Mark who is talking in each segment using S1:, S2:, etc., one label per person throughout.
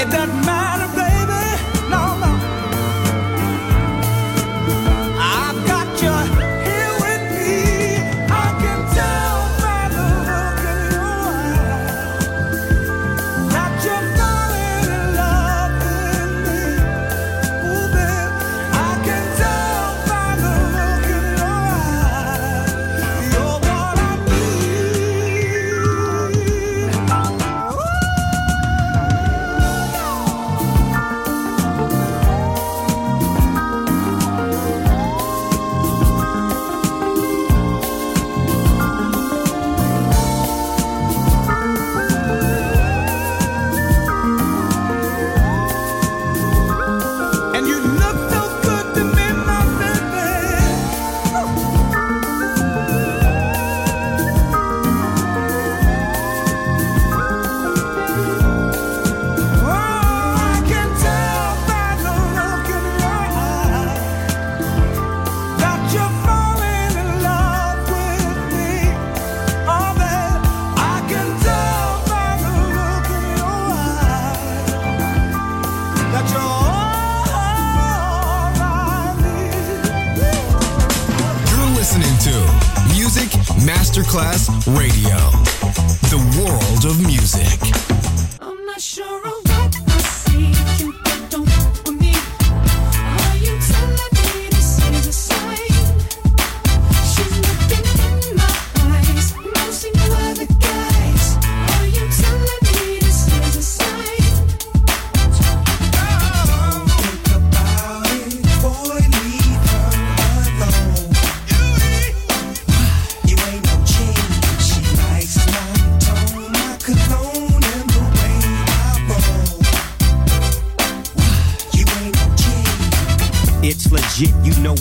S1: It doesn't matter.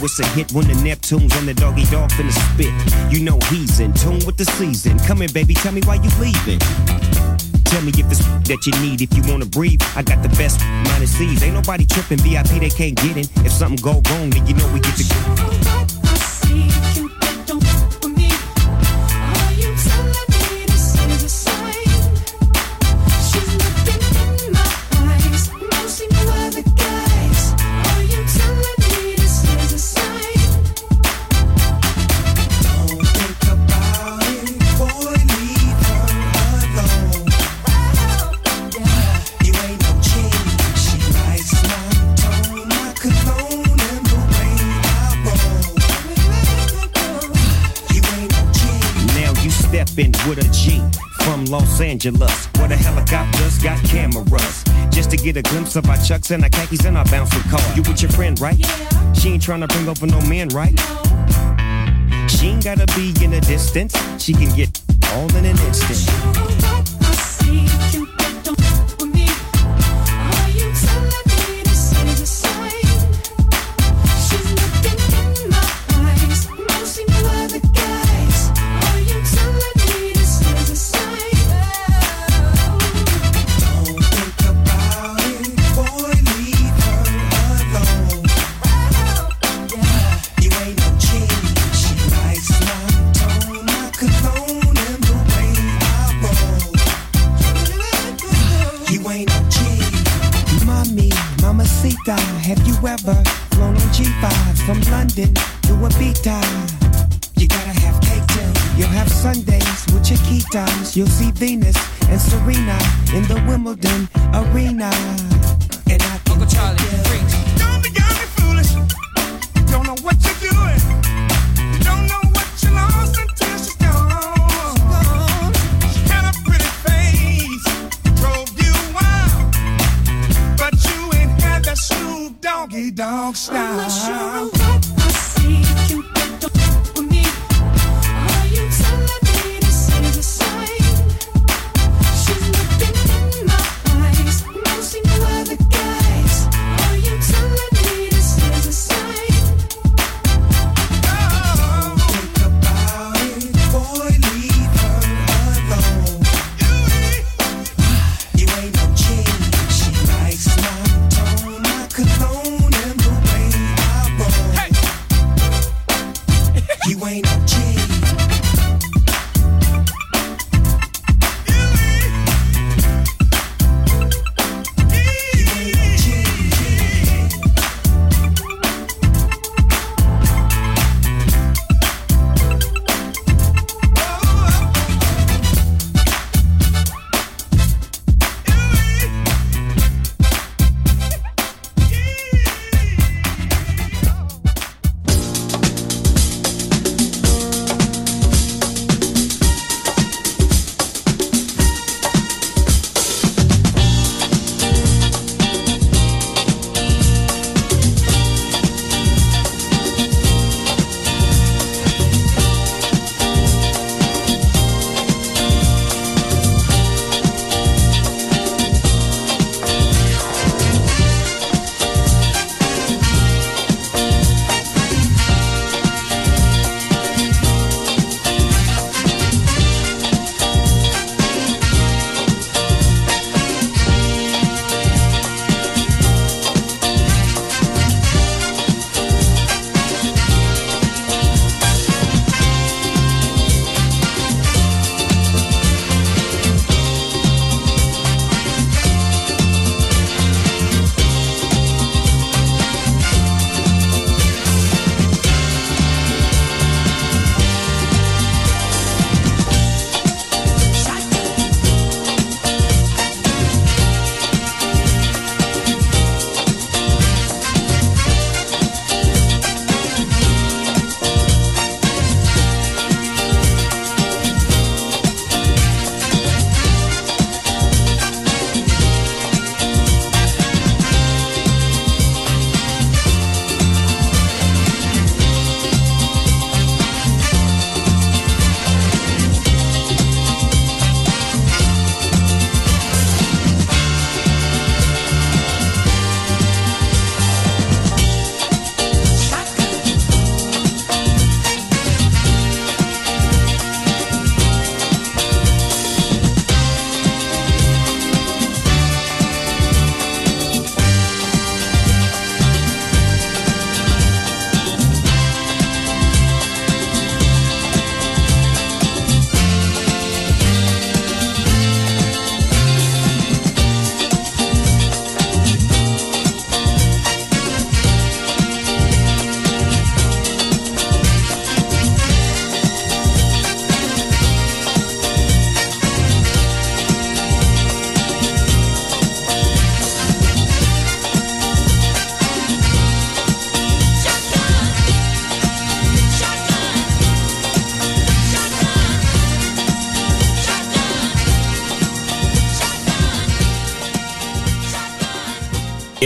S2: It's a hit when the Neptunes and the Doggy Dogg finna spit. You know he's in tune with the season. Come in, baby, tell me why you leaving.
S3: Tell me if it's that you need. If you wanna breathe, I got the best minus C's. Ain't nobody tripping VIP, they can't get in. If something go wrong, then you know we get to. Los Angeles, where the helicopters got cameras. Just to get a glimpse of our chucks and our khakis and our bouncing car. You with your friend, right? Yeah. She ain't trying to bring over no men, right? No. She ain't gotta be in the distance. She can get all in an instant. You'll have Sundays with your key times. You'll see Venus and Serena in the Wimbledon arena. And I Uncle Charlie,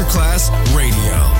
S4: Masterclass Radio.